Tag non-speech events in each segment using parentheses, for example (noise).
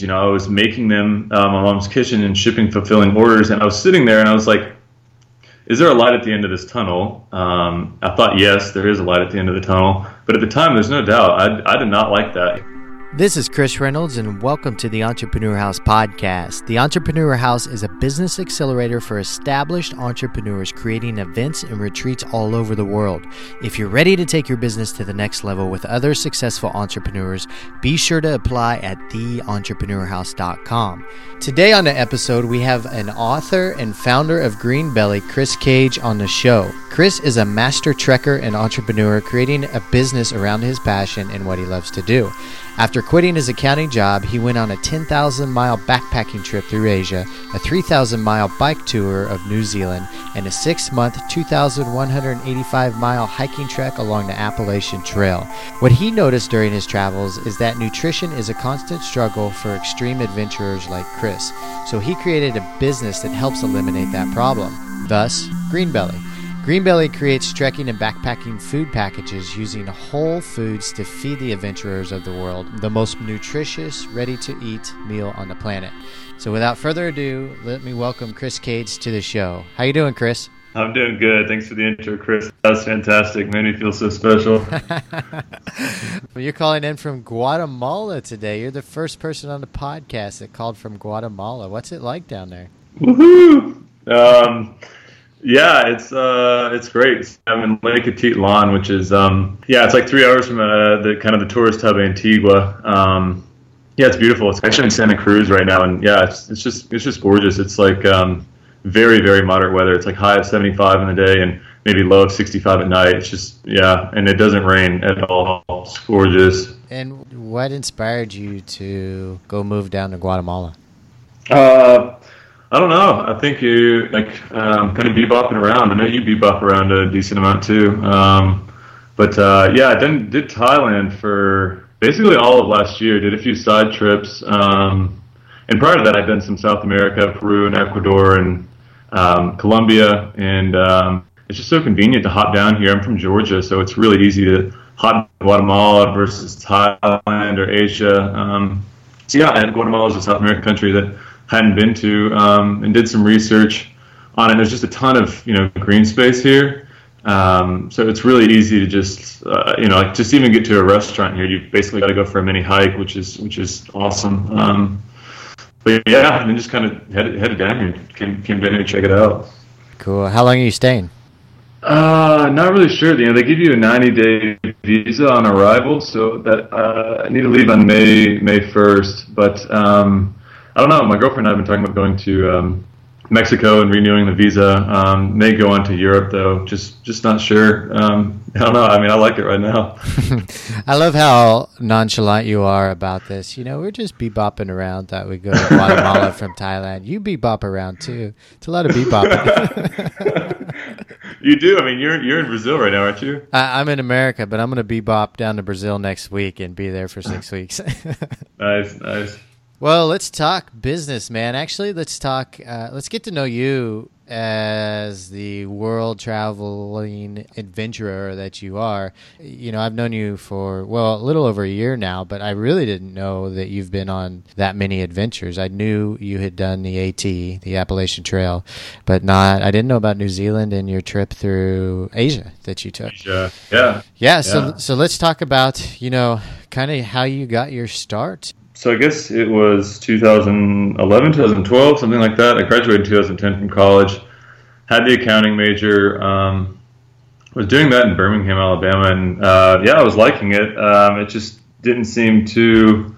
You know, I was making them uh, my mom's kitchen and shipping, fulfilling orders, and I was sitting there and I was like, "Is there a light at the end of this tunnel?" Um, I thought, yes, there is a light at the end of the tunnel, but at the time, there's no doubt. I, I did not like that. This is Chris Reynolds, and welcome to the Entrepreneur House podcast. The Entrepreneur House is a business accelerator for established entrepreneurs creating events and retreats all over the world. If you're ready to take your business to the next level with other successful entrepreneurs, be sure to apply at theentrepreneurhouse.com. Today on the episode, we have an author and founder of Green Belly, Chris Cage, on the show. Chris is a master trekker and entrepreneur creating a business around his passion and what he loves to do. After quitting his accounting job, he went on a 10,000 mile backpacking trip through Asia, a 3,000 mile bike tour of New Zealand, and a six month, 2,185 mile hiking trek along the Appalachian Trail. What he noticed during his travels is that nutrition is a constant struggle for extreme adventurers like Chris, so he created a business that helps eliminate that problem. Thus, Greenbelly. Greenbelly creates trekking and backpacking food packages using whole foods to feed the adventurers of the world the most nutritious, ready to eat meal on the planet. So without further ado, let me welcome Chris Cage to the show. How you doing, Chris? I'm doing good. Thanks for the intro, Chris. That was fantastic. Made me feel so special. (laughs) (laughs) well, you're calling in from Guatemala today. You're the first person on the podcast that called from Guatemala. What's it like down there? Woohoo! Um, yeah, it's uh, it's great. I'm in Lake Atitlan, which is um, yeah, it's like three hours from uh, the kind of the tourist hub Antigua. Um, yeah, it's beautiful. It's actually in Santa Cruz right now, and yeah, it's, it's just it's just gorgeous. It's like um, very very moderate weather. It's like high of 75 in the day and maybe low of 65 at night. It's just yeah, and it doesn't rain at all. It's gorgeous. And what inspired you to go move down to Guatemala? Uh, I don't know. I think you like um, kind of bebopping around. I know you bebop around a decent amount too. Um, but uh, yeah, I then did Thailand for basically all of last year. Did a few side trips, um, and prior to that, I'd done some South America, Peru, and Ecuador, and um, Colombia. And um, it's just so convenient to hop down here. I'm from Georgia, so it's really easy to hop Guatemala versus Thailand or Asia. Um, so yeah, and Guatemala is a South American country that hadn't been to, um, and did some research on it. There's just a ton of you know green space here, um, so it's really easy to just uh, you know like just even get to a restaurant here. You basically got to go for a mini hike, which is which is awesome. Um, but yeah, and then just kind of headed headed down here, came came down here to check it out. Cool. How long are you staying? Uh, not really sure. You know, they give you a 90 day visa on arrival, so that uh, I need to leave on May May 1st. But um, I don't know. My girlfriend and I have been talking about going to um, Mexico and renewing the visa. Um, may go on to Europe though. Just just not sure. Um, I don't know. I mean, I like it right now. (laughs) I love how nonchalant you are about this. You know, we're just bebopping around. That we go to Guatemala (laughs) from Thailand. You bebop around too. It's a lot of bebopping. (laughs) you do. I mean, you're you're in Brazil right now, aren't you? I, I'm in America, but I'm going to bebop down to Brazil next week and be there for six weeks. nice, nice. Well, let's talk business, man. Actually, let's talk. Uh, let's get to know you as the world traveling adventurer that you are. You know, I've known you for well, a little over a year now, but I really didn't know that you've been on that many adventures. I knew you had done the AT, the Appalachian Trail, but not. I didn't know about New Zealand and your trip through Asia that you took. Asia, yeah, yeah. So, yeah. so let's talk about you know kind of how you got your start so I guess it was 2011, 2012, something like that. I graduated in 2010 from college, had the accounting major, um, was doing that in Birmingham, Alabama, and uh, yeah, I was liking it. Um, it just didn't seem too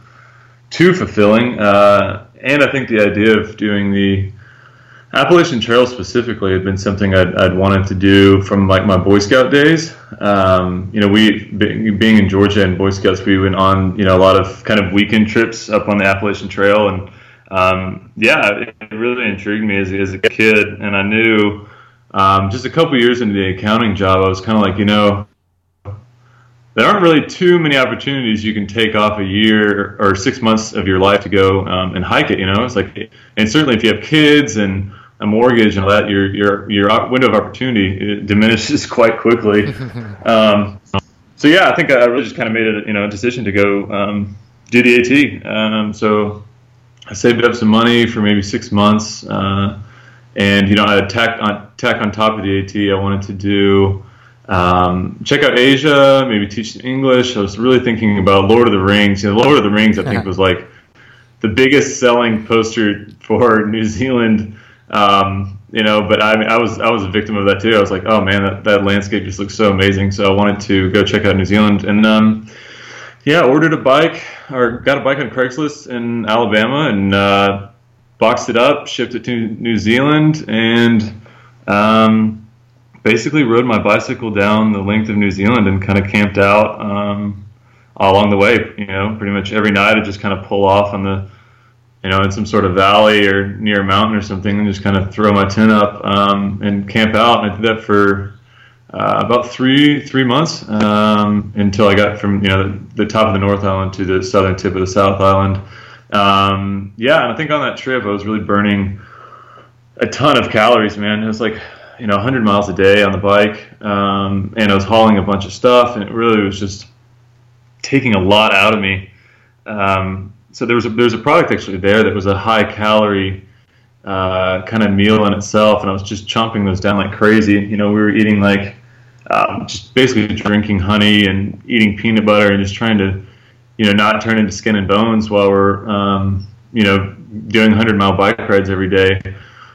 too fulfilling, uh, and I think the idea of doing the Appalachian Trail specifically had been something I'd, I'd, wanted to do from like my Boy Scout days. Um, you know, we being in Georgia and Boy Scouts, we went on you know a lot of kind of weekend trips up on the Appalachian Trail, and um, yeah, it really intrigued me as, as a kid. And I knew um, just a couple years into the accounting job, I was kind of like, you know, there aren't really too many opportunities you can take off a year or six months of your life to go um, and hike it. You know, it's like, and certainly if you have kids and a mortgage and all that, your your your window of opportunity diminishes (laughs) quite quickly. (laughs) um, so yeah, I think I really just kind of made a you know decision to go um, do the AT. Um, so I saved up some money for maybe six months, uh, and you know, I had tack on tack on top of the AT. I wanted to do um, check out Asia, maybe teach English. I was really thinking about Lord of the Rings. You know, Lord of the Rings, I think, (laughs) was like the biggest selling poster for New Zealand. Um, you know, but I I was I was a victim of that too. I was like, oh man, that, that landscape just looks so amazing. So I wanted to go check out New Zealand, and um, yeah, ordered a bike or got a bike on Craigslist in Alabama, and uh, boxed it up, shipped it to New Zealand, and um, basically rode my bicycle down the length of New Zealand and kind of camped out um, along the way. You know, pretty much every night I just kind of pull off on the you know, in some sort of valley or near a mountain or something, and just kind of throw my tent up um, and camp out. And I did that for uh, about three three months um, until I got from you know the, the, top of the North Island to the southern tip of the South Island. Um, yeah, and I think on that trip I was really burning a ton of calories, man. It was like you know 100 miles a day on the bike, um, and I was hauling a bunch of stuff, and it really was just taking a lot out of me. Um, so there was a, there was a product actually there that was a high calorie uh, kind of meal in itself, and I was just chomping those down like crazy. You know, we were eating like um, just basically drinking honey and eating peanut butter and just trying to, you know, not turn into skin and bones while we're, um, you know, doing 100 mile bike rides every day.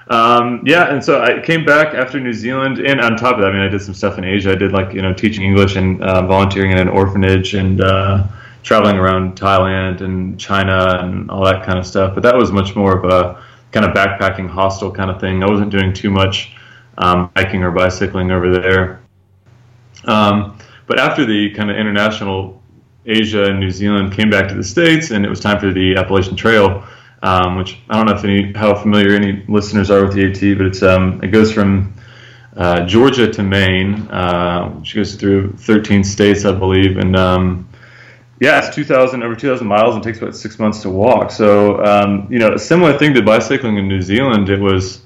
Um, yeah, and so I came back after New Zealand, and on top of that, I mean, I did some stuff in Asia. I did like you know teaching English and uh, volunteering in an orphanage and. Uh, traveling around Thailand and China and all that kind of stuff. But that was much more of a kind of backpacking hostel kind of thing. I wasn't doing too much um, hiking or bicycling over there. Um, but after the kind of international Asia and New Zealand came back to the States and it was time for the Appalachian Trail, um, which I don't know if any how familiar any listeners are with the AT, but it's um, it goes from uh, Georgia to Maine, uh, which goes through 13 states, I believe, and um, yeah, it's 2,000 over 2,000 miles and takes about six months to walk. So, um, you know, a similar thing to bicycling in New Zealand. It was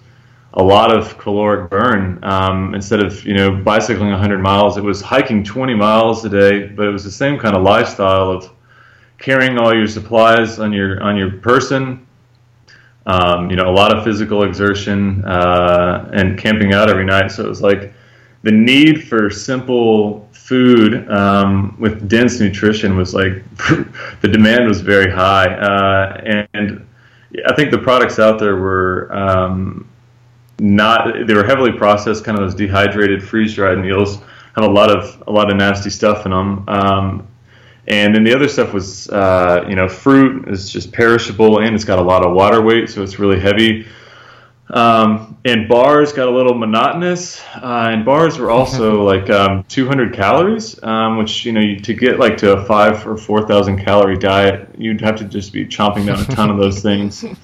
a lot of caloric burn. Um, instead of you know bicycling 100 miles, it was hiking 20 miles a day. But it was the same kind of lifestyle of carrying all your supplies on your on your person. Um, you know, a lot of physical exertion uh, and camping out every night. So it was like the need for simple food um, with dense nutrition was like (laughs) the demand was very high, uh, and, I think the products out there were um, not they were heavily processed, kind of those dehydrated, freeze dried meals have a lot of a lot of nasty stuff in them. Um, and then the other stuff was, uh, you know, fruit is just perishable and it's got a lot of water weight, so it's really heavy. Um, and bars got a little monotonous, uh, and bars were also (laughs) like um, 200 calories, um, which you know you, to get like to a five or four thousand calorie diet, you'd have to just be chomping down a ton of those things. (laughs)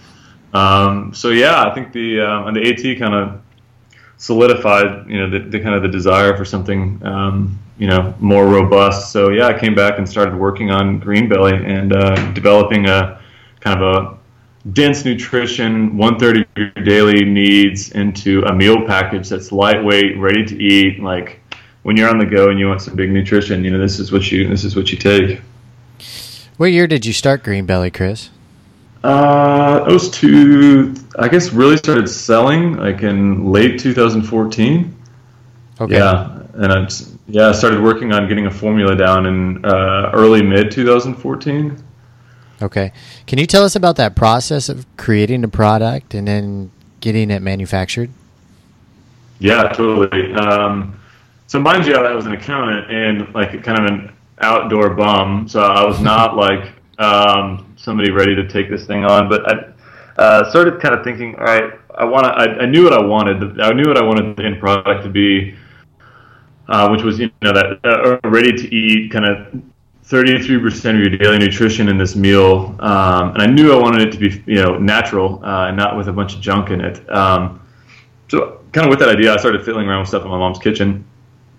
Um, so yeah, I think the uh, and the AT kind of solidified, you know, the, the, kind of the desire for something, um, you know, more robust. So yeah, I came back and started working on Green Belly and uh, developing a kind of a dense nutrition, one third of your daily needs into a meal package that's lightweight, ready to eat. Like when you're on the go and you want some big nutrition, you know this is what you this is what you take. What year did you start Green Belly, Chris? Uh, it was two. I guess really started selling like in late 2014. Okay. Yeah, and I yeah I started working on getting a formula down in uh, early mid 2014. Okay. Can you tell us about that process of creating a product and then getting it manufactured? Yeah, totally. Um, so mind you, I was an accountant and like kind of an outdoor bum, so I was not (laughs) like um, somebody ready to take this thing on. But I uh, started kind of thinking, all right, I want to. I, I, knew what I wanted. I knew what I wanted the end product to be, uh, which was you know that uh, ready to eat kind of 33% of your daily nutrition in this meal, um, and I knew I wanted it to be you know natural uh, and not with a bunch of junk in it. Um, so kind of with that idea, I started fiddling around with stuff in my mom's kitchen,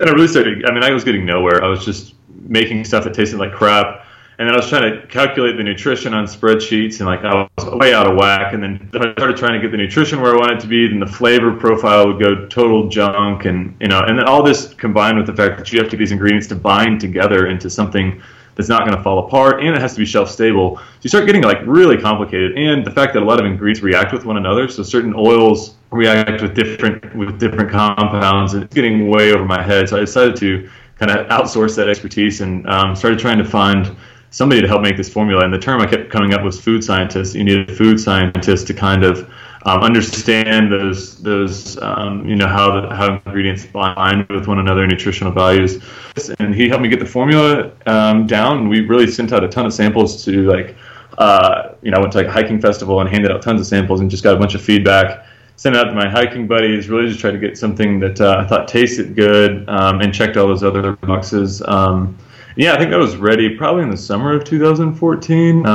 and I really started. I mean, I was getting nowhere. I was just making stuff that tasted like crap, and then I was trying to calculate the nutrition on spreadsheets, and like I was way out of whack. And then I started trying to get the nutrition where I wanted to be, then the flavor profile would go total junk, and you know, and then all this combined with the fact that you have to get these ingredients to bind together into something that's not going to fall apart, and it has to be shelf stable. So you start getting like really complicated, and the fact that a lot of ingredients react with one another. So certain oils react with different with different compounds, and it's getting way over my head. So I decided to kind of outsource that expertise and um, started trying to find somebody to help make this formula. And the term I kept coming up was food scientist. You need a food scientist to kind of um, understand those those um, you know how the, how ingredients bind with one another, nutritional values. And he helped me get the formula um, down. We really sent out a ton of samples to like uh, you know I went to like a hiking festival and handed out tons of samples and just got a bunch of feedback. Sent it out to my hiking buddies. Really just tried to get something that uh, I thought tasted good um, and checked all those other boxes. Um, yeah, I think that was ready probably in the summer of 2014.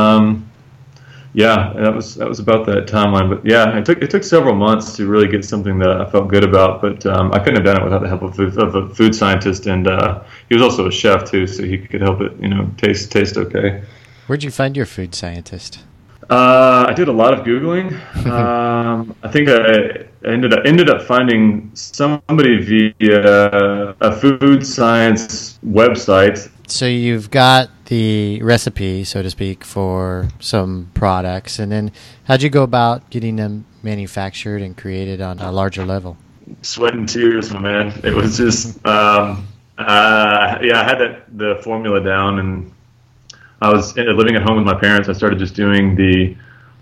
Yeah, that was that was about that timeline. But yeah, it took it took several months to really get something that I felt good about. But um, I couldn't have done it without the help of, of a food scientist, and uh, he was also a chef too, so he could help it, you know, taste taste okay. Where'd you find your food scientist? Uh, I did a lot of googling. (laughs) um, I think I ended up ended up finding somebody via a food science website so you've got the recipe, so to speak, for some products, and then how'd you go about getting them manufactured and created on a larger level? Sweat and tears, my man. It was just, um, uh, yeah, I had that the formula down, and I was living at home with my parents. I started just doing the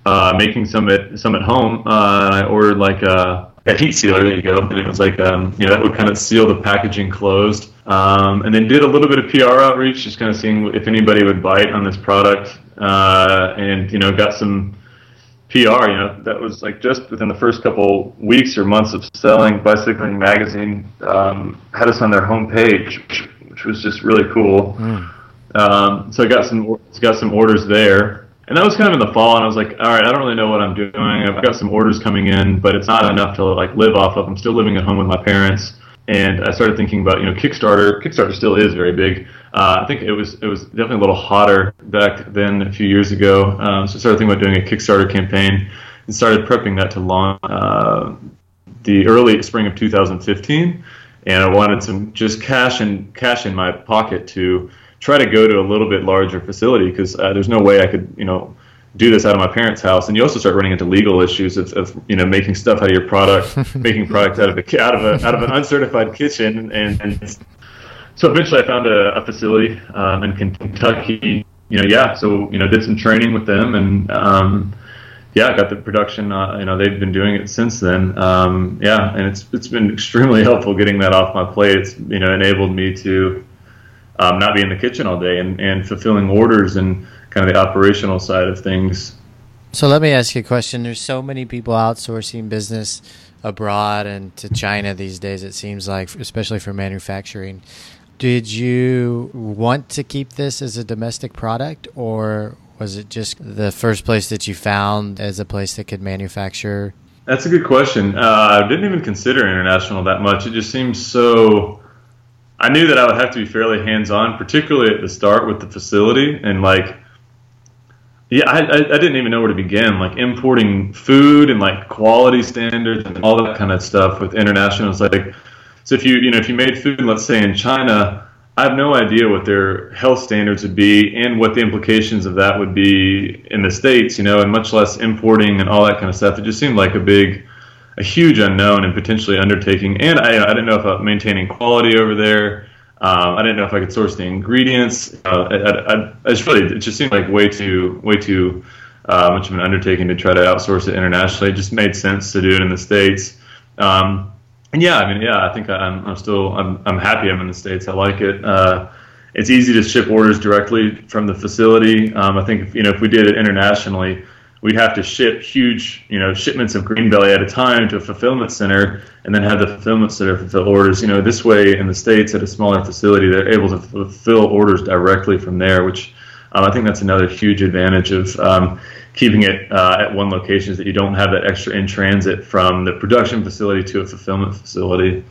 uh, making some at some at home. Uh, I ordered like a, a heat sealer. There you go. And it was like um, you know that would kind of seal the packaging closed um, and then did a little bit of PR outreach, just kind of seeing if anybody would bite on this product, uh, and you know got some PR. You know that was like just within the first couple weeks or months of selling. Bicycling Magazine um, had us on their homepage, which, was just really cool. Mm. Um, so I got some got some orders there, and that was kind of in the fall. And I was like, all right, I don't really know what I'm doing. I've got some orders coming in, but it's not enough to like live off of. I'm still living at home with my parents and I started thinking about you know Kickstarter. Kickstarter still is very big. Uh, I think it was it was definitely a little hotter back then a few years ago. Um, so I started thinking about doing a Kickstarter campaign and started prepping that to launch uh, the early spring of 2015. And I wanted some just cash and cash in my pocket to try to go to a little bit larger facility because uh, there's no way I could you know do this out of my parents' house, and you also start running into legal issues of, of you know making stuff out of your product, (laughs) making product out of a out of a out of an uncertified kitchen, and, and so eventually I found a, a facility um, in Kentucky. You know, yeah, so you know did some training with them, and um, yeah, I got the production. Uh, you know, they've been doing it since then. Um, yeah, and it's it's been extremely helpful getting that off my plate. It's you know enabled me to um, not be in the kitchen all day and, and fulfilling orders and kind of the operational side of things. So let me ask you a question. There's so many people outsourcing business abroad and to China these days, it seems like, especially for manufacturing. Did you want to keep this as a domestic product, or was it just the first place that you found as a place that could manufacture? That's a good question. Uh, I didn't even consider international that much. It just seems so. I knew that I would have to be fairly hands on, particularly at the start with the facility and like yeah, I, I, I, didn't even know where to begin. Like importing food and like quality standards and all that kind of stuff with international. It's like, so if you you know if you made food, let's say in China, I have no idea what their health standards would be and what the implications of that would be in the states. You know, and much less importing and all that kind of stuff. It just seemed like a big, a huge unknown and potentially undertaking. And I I didn't know if maintaining quality over there um, I didn't know if I could source the ingredients. Uh, I, I, I just really, it just seemed like way too, way too uh, much of an undertaking to try to outsource it internationally. It just made sense to do it in the states. Um, and yeah, I mean, yeah, I think I'm, I'm still, I'm, I'm happy I'm in the states. I like it. Uh, it's easy to ship orders directly from the facility. Um, I think if, you know if we did it internationally, we'd have to ship huge, you know, shipments of green belly at a time to a fulfillment center, and then have the fulfillment center fulfill orders. You know, this way in the states at a smaller facility, they're able to fulfill orders directly from there, which um, I think that's another huge advantage of um, keeping it uh, at one location is that you don't have that extra in transit from the production facility to a fulfillment facility.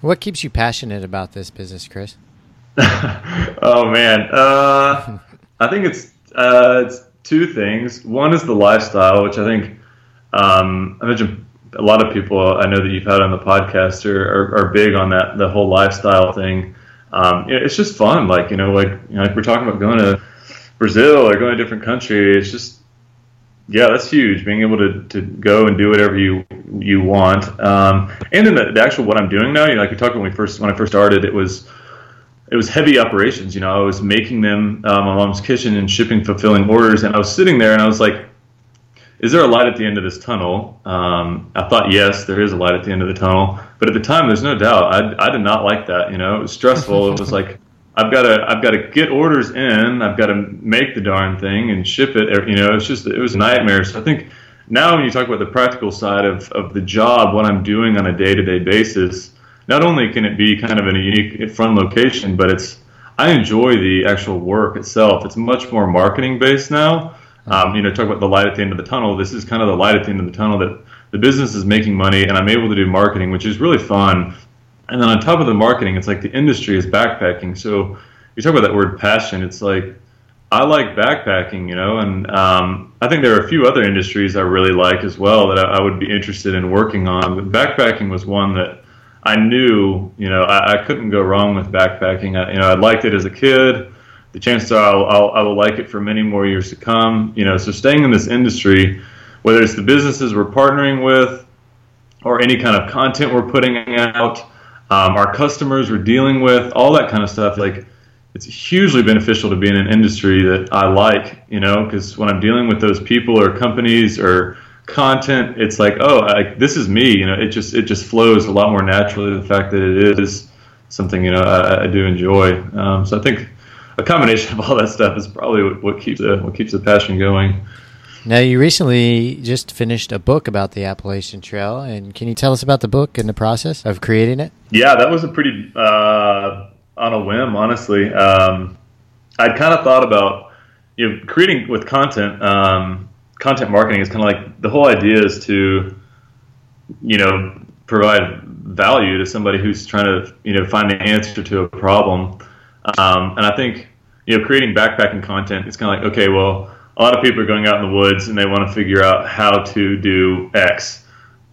What keeps you passionate about this business, Chris? (laughs) oh man, uh, I think it's uh, it's two things. One is the lifestyle, which I think um, I mentioned a lot of people I know that you've had on the podcast are, are, are big on that the whole lifestyle thing. um, it's just fun. Like you know, like you know, like we're talking about going to Brazil or going to a different country. It's just yeah, that's huge. Being able to, to go and do whatever you you want, um, and then the, the, actual what I'm doing now. You know, like we talked when we first when I first started, it was it was heavy operations. You know, I was making them um, my mom's kitchen and shipping, fulfilling orders, and I was sitting there and I was like, "Is there a light at the end of this tunnel?" Um, I thought, yes, there is a light at the end of the tunnel, but at the time, there's no doubt. I I did not like that. You know, it was stressful. it was (laughs) like I've got to I've got to get orders in. I've got to make the darn thing and ship it. You know, it's just it was a nightmare. So I think now when you talk about the practical side of, of the job, what I'm doing on a day to day basis, not only can it be kind of in a unique fun location, but it's I enjoy the actual work itself. It's much more marketing based now. Um, you know, talk about the light at the end of the tunnel. This is kind of the light at the end of the tunnel that the business is making money, and I'm able to do marketing, which is really fun. And then on top of the marketing, it's like the industry is backpacking. So you talk about that word passion. It's like I like backpacking, you know, and um, I think there are a few other industries I really like as well that I, I would be interested in working on. But backpacking was one that I knew, you know, I, I couldn't go wrong with backpacking. I, you know, I liked it as a kid. The chances are I'll, I'll, I will like it for many more years to come. You know, so staying in this industry, whether it's the businesses we're partnering with or any kind of content we're putting out um, our customers we're dealing with, all that kind of stuff. Like, it's hugely beneficial to be in an industry that I like, you know, because when I'm dealing with those people or companies or content, it's like, oh, I, this is me. You know, it just it just flows a lot more naturally. The fact that it is something you know I, I do enjoy. Um, so I think a combination of all that stuff is probably what, what keeps the what keeps the passion going. Now, you recently just finished a book about the Appalachian Trail, and can you tell us about the book and the process of creating it? Yeah, that was a pretty uh, on a whim, honestly. Um, I'd kind of thought about you know creating with content. Um, content marketing is kind of like the whole idea is to you know provide value to somebody who's trying to you know find the answer to a problem. Um, and I think you know creating backpacking content is kind of like okay, well a lot of people are going out in the woods and they want to figure out how to do X.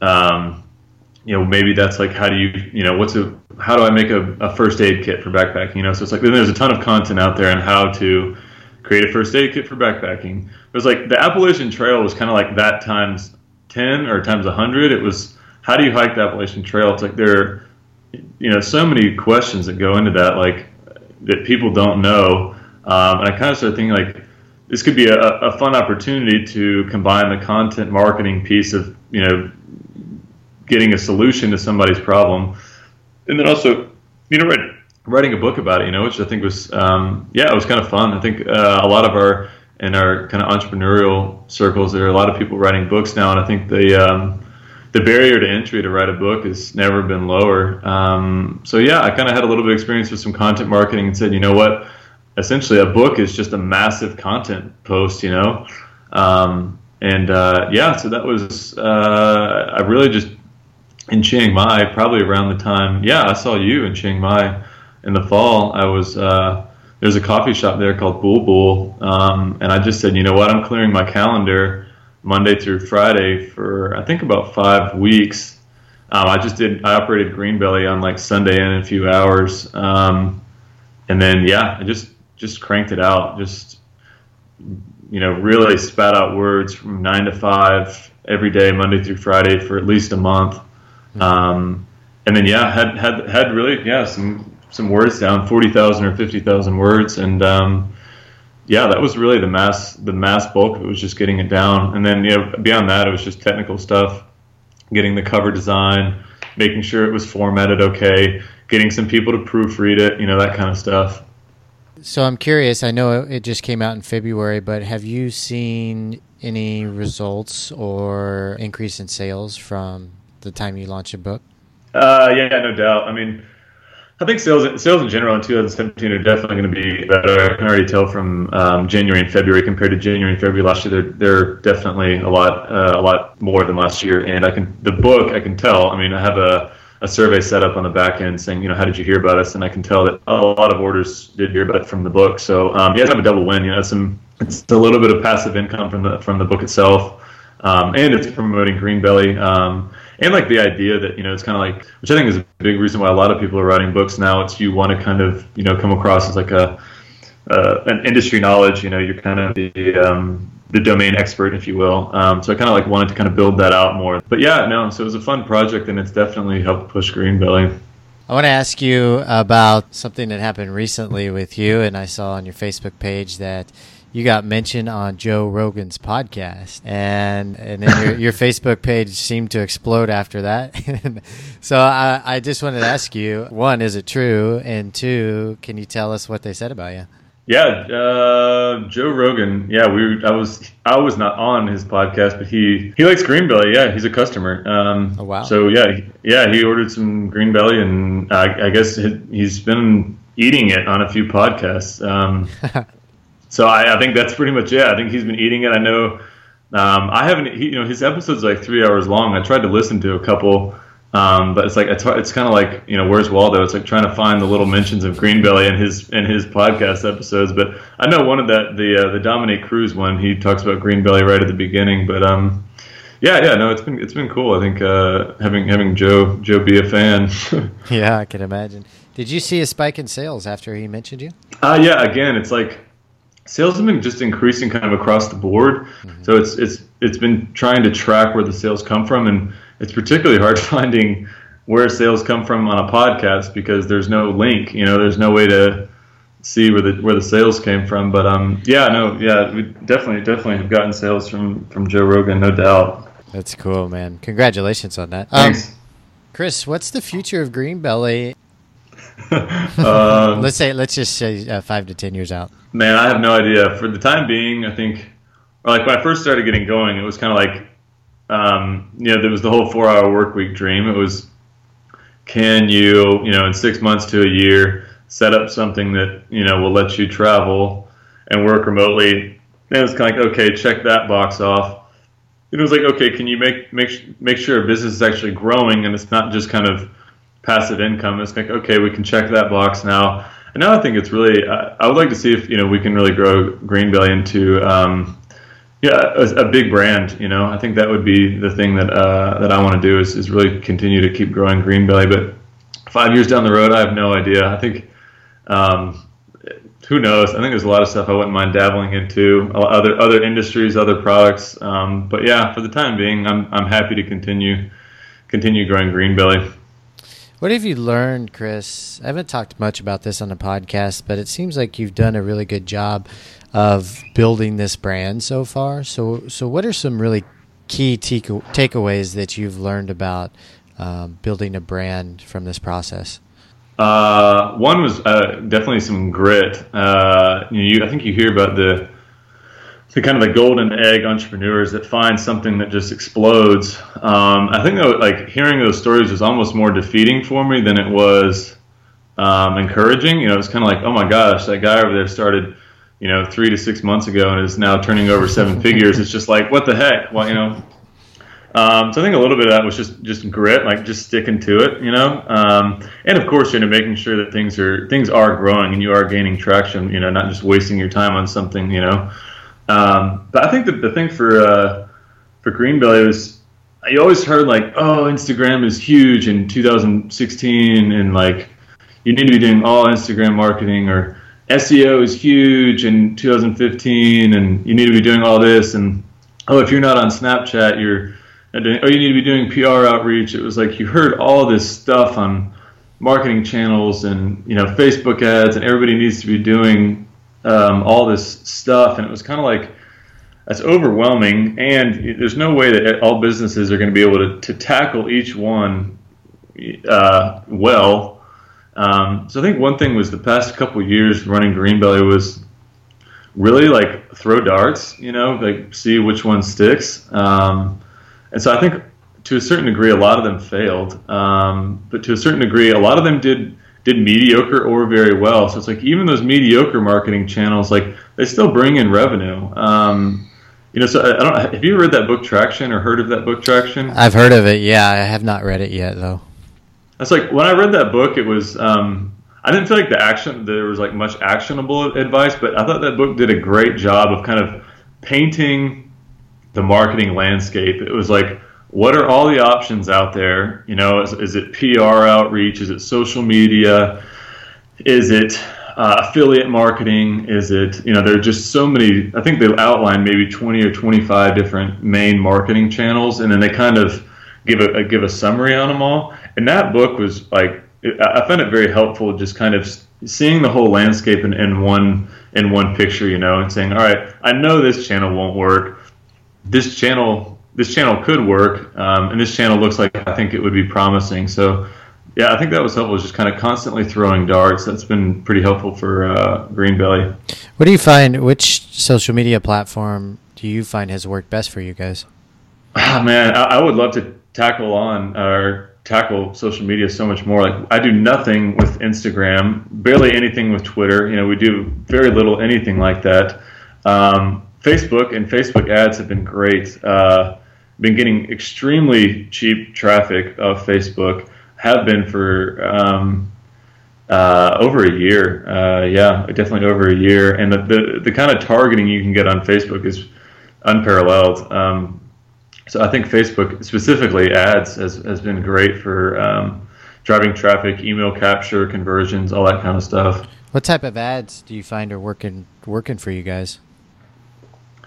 Um, you know, maybe that's like how do you, you know, what's a how do I make a, a first aid kit for backpacking? You know, so it's like then there's a ton of content out there on how to create a first aid kit for backpacking. It was like the Appalachian Trail was kind of like that times ten or times hundred. It was how do you hike the Appalachian Trail? It's like there, are, you know, so many questions that go into that, like that people don't know. Um, and I kind of started thinking like this could be a, a fun opportunity to combine the content marketing piece of you know getting a solution to somebody's problem, and then also you know write, writing a book about it. You know, which I think was um, yeah, it was kind of fun. I think uh, a lot of our in our kind of entrepreneurial circles, there are a lot of people writing books now, and I think the um, the barrier to entry to write a book has never been lower. Um, so yeah, I kind of had a little bit of experience with some content marketing and said, you know what, essentially a book is just a massive content post, you know. Um, and uh, yeah, so that was uh, I really just in Chiang Mai, probably around the time. Yeah, I saw you in Chiang Mai in the fall. I was uh, there's a coffee shop there called Bulbul, um, and I just said, you know what, I'm clearing my calendar Monday through Friday for I think about five weeks. Um, I just did. I operated Green Belly on like Sunday in a few hours, um, and then yeah, I just just cranked it out. Just you know, really spat out words from nine to five every day, Monday through Friday for at least a month. Hmm. Um, and then yeah, had had had really yeah some some words down, forty thousand or fifty thousand words, and um, yeah, that was really the mass the mass bulk it was just getting it down. And then you know beyond that, it was just technical stuff, getting the cover design, making sure it was formatted okay, getting some people to proofread it, you know that kind of stuff. So I'm curious. I know it just came out in February, but have you seen any results or increase in sales from the time you launched a book? Uh, yeah, no doubt. I mean, I think sales sales in general in 2017 are definitely going to be better. I can already tell from um, January and February compared to January and February last year. They're they're definitely a lot uh, a lot more than last year. And I can the book I can tell. I mean, I have a a survey set up on the back end saying, you know, how did you hear about us? And I can tell that a lot of orders did hear about it from the book. So um, you guys have a double win. You know, some it's a little bit of passive income from the from the book itself, um, and it's promoting Greenbelly. Um, and like the idea that you know it's kind of like which I think is a big reason why a lot of people are writing books now. It's you want to kind of you know come across as like a uh, an industry knowledge. You know, you're kind of the um, the domain expert, if you will. Um, so I kind of like wanted to kind of build that out more. But yeah, no, so it was a fun project, and it's definitely helped push Green Greenbelly. I want to ask you about something that happened recently with you, and I saw on your Facebook page that you got mentioned on Joe Rogan's podcast, and and then your, your (laughs) Facebook page seemed to explode after that. (laughs) so I, I just wanted to ask you: one, is it true? And two, can you tell us what they said about you? Yeah, uh, Joe Rogan. Yeah, we. I was. I was not on his podcast, but he he likes Greenbelly. Yeah, he's a customer. Um, oh wow. So yeah, yeah, he ordered some Greenbelly, and I, I guess he's been eating it on a few podcasts. Um, (laughs) so I, I, think that's pretty much it. I think he's been eating it. I know. Um, I haven't. He, you know, his episode's like three hours long. I tried to listen to a couple. Um, but it's like it's, it's kind of like you know where's Waldo? It's like trying to find the little mentions of Greenbelly in his in his podcast episodes. But I know one of that the uh, the Dominick Cruz one he talks about Greenbelly right at the beginning. But um, yeah, yeah, no, it's been it's been cool. I think uh, having having Joe Joe be a fan. (laughs) yeah, I can imagine. Did you see a spike in sales after he mentioned you? Uh, yeah, again, it's like sales have been just increasing kind of across the board. Mm-hmm. So it's it's it's been trying to track where the sales come from and it's particularly hard (laughs) finding where sales come from on a podcast because there's no link. You know, there's no way to see where the where the sales came from. But um, yeah, no, yeah, we definitely definitely have gotten sales from from Joe Rogan, no doubt. That's cool, man. Congratulations on that. Thanks. Um, Chris, what's the future of Greenbelly? (laughs) (laughs) um, let's say, let's just say uh, five to ten years out. Man, I have no idea. For the time being, I think, like when I first started getting going, it was kind of like um, you know, there was the whole four hour work week dream. It was, can you, you know, in six months to a year, set up something that, you know, will let you travel and work remotely? And it was kind of like, okay, check that box off. And it was like, okay, can you make, make, make sure a business is actually growing and it's not just kind of passive income? It's like, okay, we can check that box now. And now I think it's really, I, I would like to see if, you know, we can really grow Greenbelly into, um, yeah, a, a, big brand. You know, I think that would be the thing that uh, that I want to do is, is really continue to keep growing Greenbelly. But five years down the road, I have no idea. I think um, who knows? I think there's a lot of stuff I wouldn't mind dabbling into other other industries, other products. Um, but yeah, for the time being, I'm I'm happy to continue continue growing Greenbelly. What have you learned, Chris? I haven't talked much about this on the podcast, but it seems like you've done a really good job of building this brand so far. So, so what are some really key takeaways that you've learned about um, building a brand from this process? Uh, one was uh, definitely some grit. Uh, you, I think you hear about the the kind of the golden egg entrepreneurs that find something that just explodes. Um, I think like hearing those stories was almost more defeating for me than it was um, encouraging. You know, it's kind of like, oh my gosh, that guy over there started you know, three to six months ago and is now turning over seven (laughs) figures. It's just like, what the heck? Well, you know. Um, so I think a little bit of that was just just grit, like just sticking to it, you know. Um, and of course, you know, making sure that things are things are growing and you are gaining traction. You know, not just wasting your time on something, you know. Um, but I think the, the thing for uh, for Greenbelly was you always heard like, oh, Instagram is huge in 2016, and like you need to be doing all Instagram marketing or SEO is huge in 2015, and you need to be doing all this. And oh, if you're not on Snapchat, you're doing, oh, you need to be doing PR outreach. It was like you heard all this stuff on marketing channels and you know Facebook ads, and everybody needs to be doing um, all this stuff. And it was kind of like that's overwhelming, and there's no way that all businesses are going to be able to, to tackle each one uh, well um, so I think one thing was the past couple years running Greenbelly was really like throw darts, you know, like see which one sticks. Um, and so I think to a certain degree, a lot of them failed, um, but to a certain degree, a lot of them did did mediocre or very well. So it's like even those mediocre marketing channels, like they still bring in revenue. Um, you know, so I, I don't. Have you read that book Traction or heard of that book Traction? I've heard of it. Yeah, I have not read it yet though. That's like when I read that book, it was um, I didn't feel like the action there was like much actionable advice, but I thought that book did a great job of kind of painting the marketing landscape. It was like what are all the options out there? You know, is, is it PR outreach? Is it social media? Is it uh, affiliate marketing? Is it, you know, there are just so many, I think they outline maybe 20 or 25 different main marketing channels, and then they kind of give a, give a summary on them all. And that book was like, I found it very helpful just kind of seeing the whole landscape in, in one in one picture, you know, and saying, all right, I know this channel won't work. This channel this channel could work, um, and this channel looks like I think it would be promising. So, yeah, I think that was helpful. Just kind of constantly throwing darts. That's been pretty helpful for uh, Greenbelly. What do you find? Which social media platform do you find has worked best for you guys? Oh, man, I, I would love to tackle on or tackle social media so much more. Like I do nothing with Instagram, barely anything with Twitter. You know, we do very little anything like that. Um, Facebook and Facebook ads have been great. Uh, been getting extremely cheap traffic of Facebook. Have been for um, uh, over a year. Uh, yeah, definitely over a year. And the, the, the kind of targeting you can get on Facebook is unparalleled. Um, so I think Facebook, specifically ads, has, has been great for um, driving traffic, email capture, conversions, all that kind of stuff. What type of ads do you find are working working for you guys?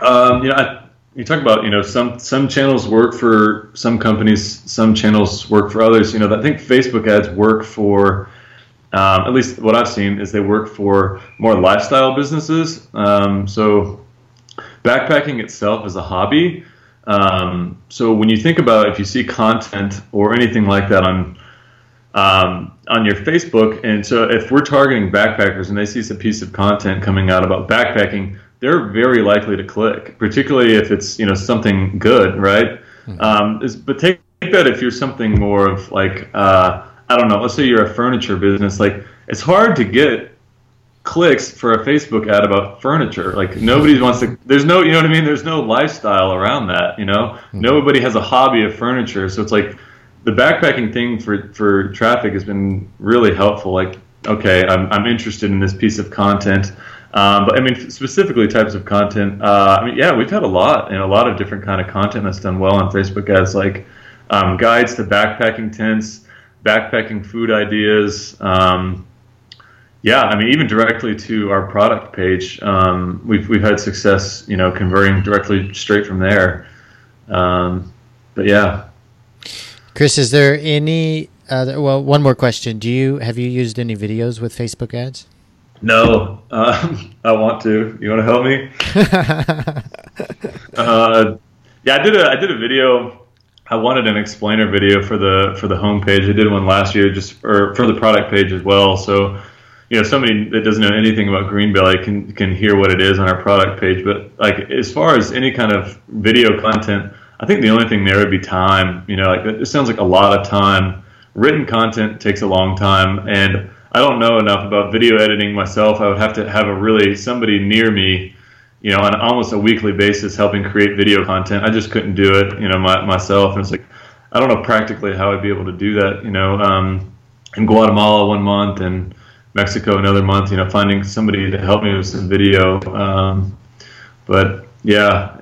Um, you know, I, you talk about you know some some channels work for some companies, some channels work for others. You know, I think Facebook ads work for um, at least what I've seen is they work for more lifestyle businesses. Um, so backpacking itself is a hobby. Um, so when you think about if you see content or anything like that on um, on your Facebook, and so if we're targeting backpackers and they see some piece of content coming out about backpacking, they're very likely to click, particularly if it's you know something good, right? Mm-hmm. Um, is, but take, take, that if you're something more of like uh, I don't know, let's say you're a furniture business, like it's hard to get clicks for a Facebook ad about furniture. Like nobody wants to. There's no, you know what I mean. There's no lifestyle around that. You know, mm-hmm. nobody has a hobby of furniture, so it's like the backpacking thing for for traffic has been really helpful. Like, okay, I'm I'm interested in this piece of content. Um, but I mean, specifically types of content. Uh, I mean, yeah, we've had a lot and a lot of different kind of content that's done well on Facebook ads, like um, guides to backpacking tents, backpacking food ideas. Um, yeah, I mean, even directly to our product page, um, we've we've had success, you know, converting directly straight from there. Um, but yeah, Chris, is there any? Other, well, one more question. Do you have you used any videos with Facebook ads? No, uh, (laughs) I want to. You want to help me? (laughs) uh, yeah, I did a I did a video. I wanted an explainer video for the for the homepage. I did one last year, just or for the product page as well. So, you know, somebody that doesn't know anything about Greenbelly can can hear what it is on our product page. But like as far as any kind of video content, I think the only thing there would be time. You know, like it sounds like a lot of time. Written content takes a long time, and I don't know enough about video editing myself. I would have to have a really somebody near me, you know, on almost a weekly basis helping create video content. I just couldn't do it, you know, my, myself. And it's like, I don't know practically how I'd be able to do that, you know. Um, in Guatemala one month and Mexico another month, you know, finding somebody to help me with some video. Um, but yeah,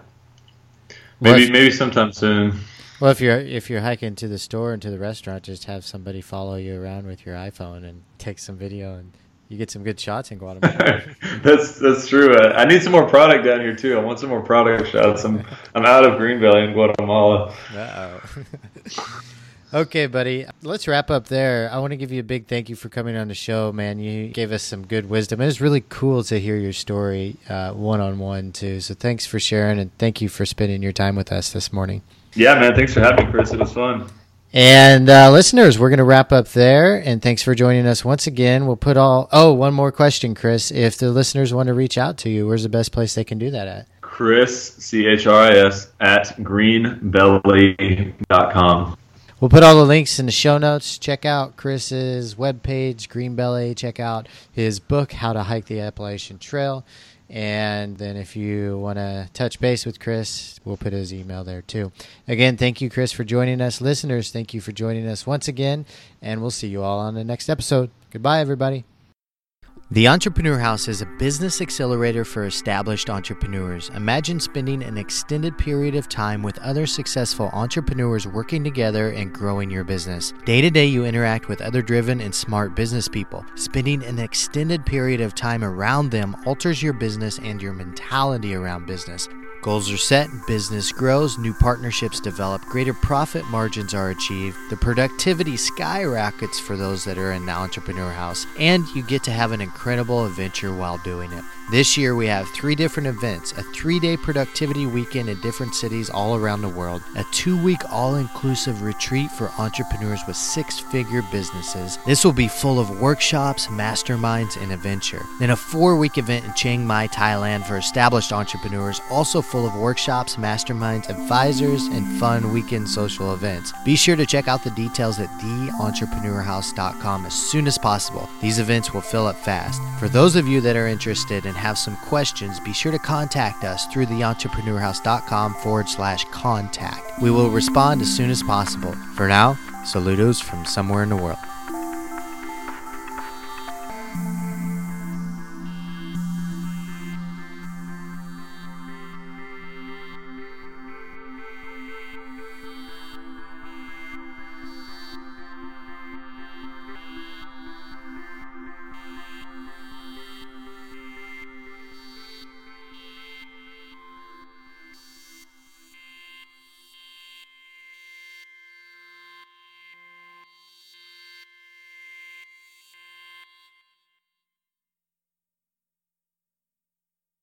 maybe maybe sometime soon. Well, if you're if you're hiking to the store and to the restaurant, just have somebody follow you around with your iPhone and take some video, and you get some good shots in Guatemala. (laughs) that's that's true. I, I, need some more product down here too. I want some more product shots. I'm I'm out of Greenbelly in Guatemala. Oh. (laughs) okay, buddy. Let's wrap up there. I want to give you a big thank you for coming on the show, man. You gave us some good wisdom. It was really cool to hear your story one on one too. So thanks for sharing and thank you for spending your time with us this morning. Yeah, man. Thanks for having me, Chris. It was fun. And uh, listeners, we're going to wrap up there. And thanks for joining us once again. We'll put all. Oh, one more question, Chris. If the listeners want to reach out to you, where's the best place they can do that at? Chris, C H R I S, at greenbelly.com. We'll put all the links in the show notes. Check out Chris's webpage, Greenbelly. Check out his book, How to Hike the Appalachian Trail. And then if you want to touch base with Chris, we'll put his email there too. Again, thank you, Chris, for joining us. Listeners, thank you for joining us once again. And we'll see you all on the next episode. Goodbye, everybody. The Entrepreneur House is a business accelerator for established entrepreneurs. Imagine spending an extended period of time with other successful entrepreneurs working together and growing your business. Day to day, you interact with other driven and smart business people. Spending an extended period of time around them alters your business and your mentality around business. Goals are set, business grows, new partnerships develop, greater profit margins are achieved, the productivity skyrockets for those that are in the entrepreneur house, and you get to have an incredible adventure while doing it. This year, we have three different events a three day productivity weekend in different cities all around the world, a two week all inclusive retreat for entrepreneurs with six figure businesses. This will be full of workshops, masterminds, and adventure. Then, a four week event in Chiang Mai, Thailand for established entrepreneurs, also full of workshops, masterminds, advisors, and fun weekend social events. Be sure to check out the details at theentrepreneurhouse.com as soon as possible. These events will fill up fast. For those of you that are interested in have some questions, be sure to contact us through theentrepreneurhouse.com forward slash contact. We will respond as soon as possible. For now, saludos from somewhere in the world.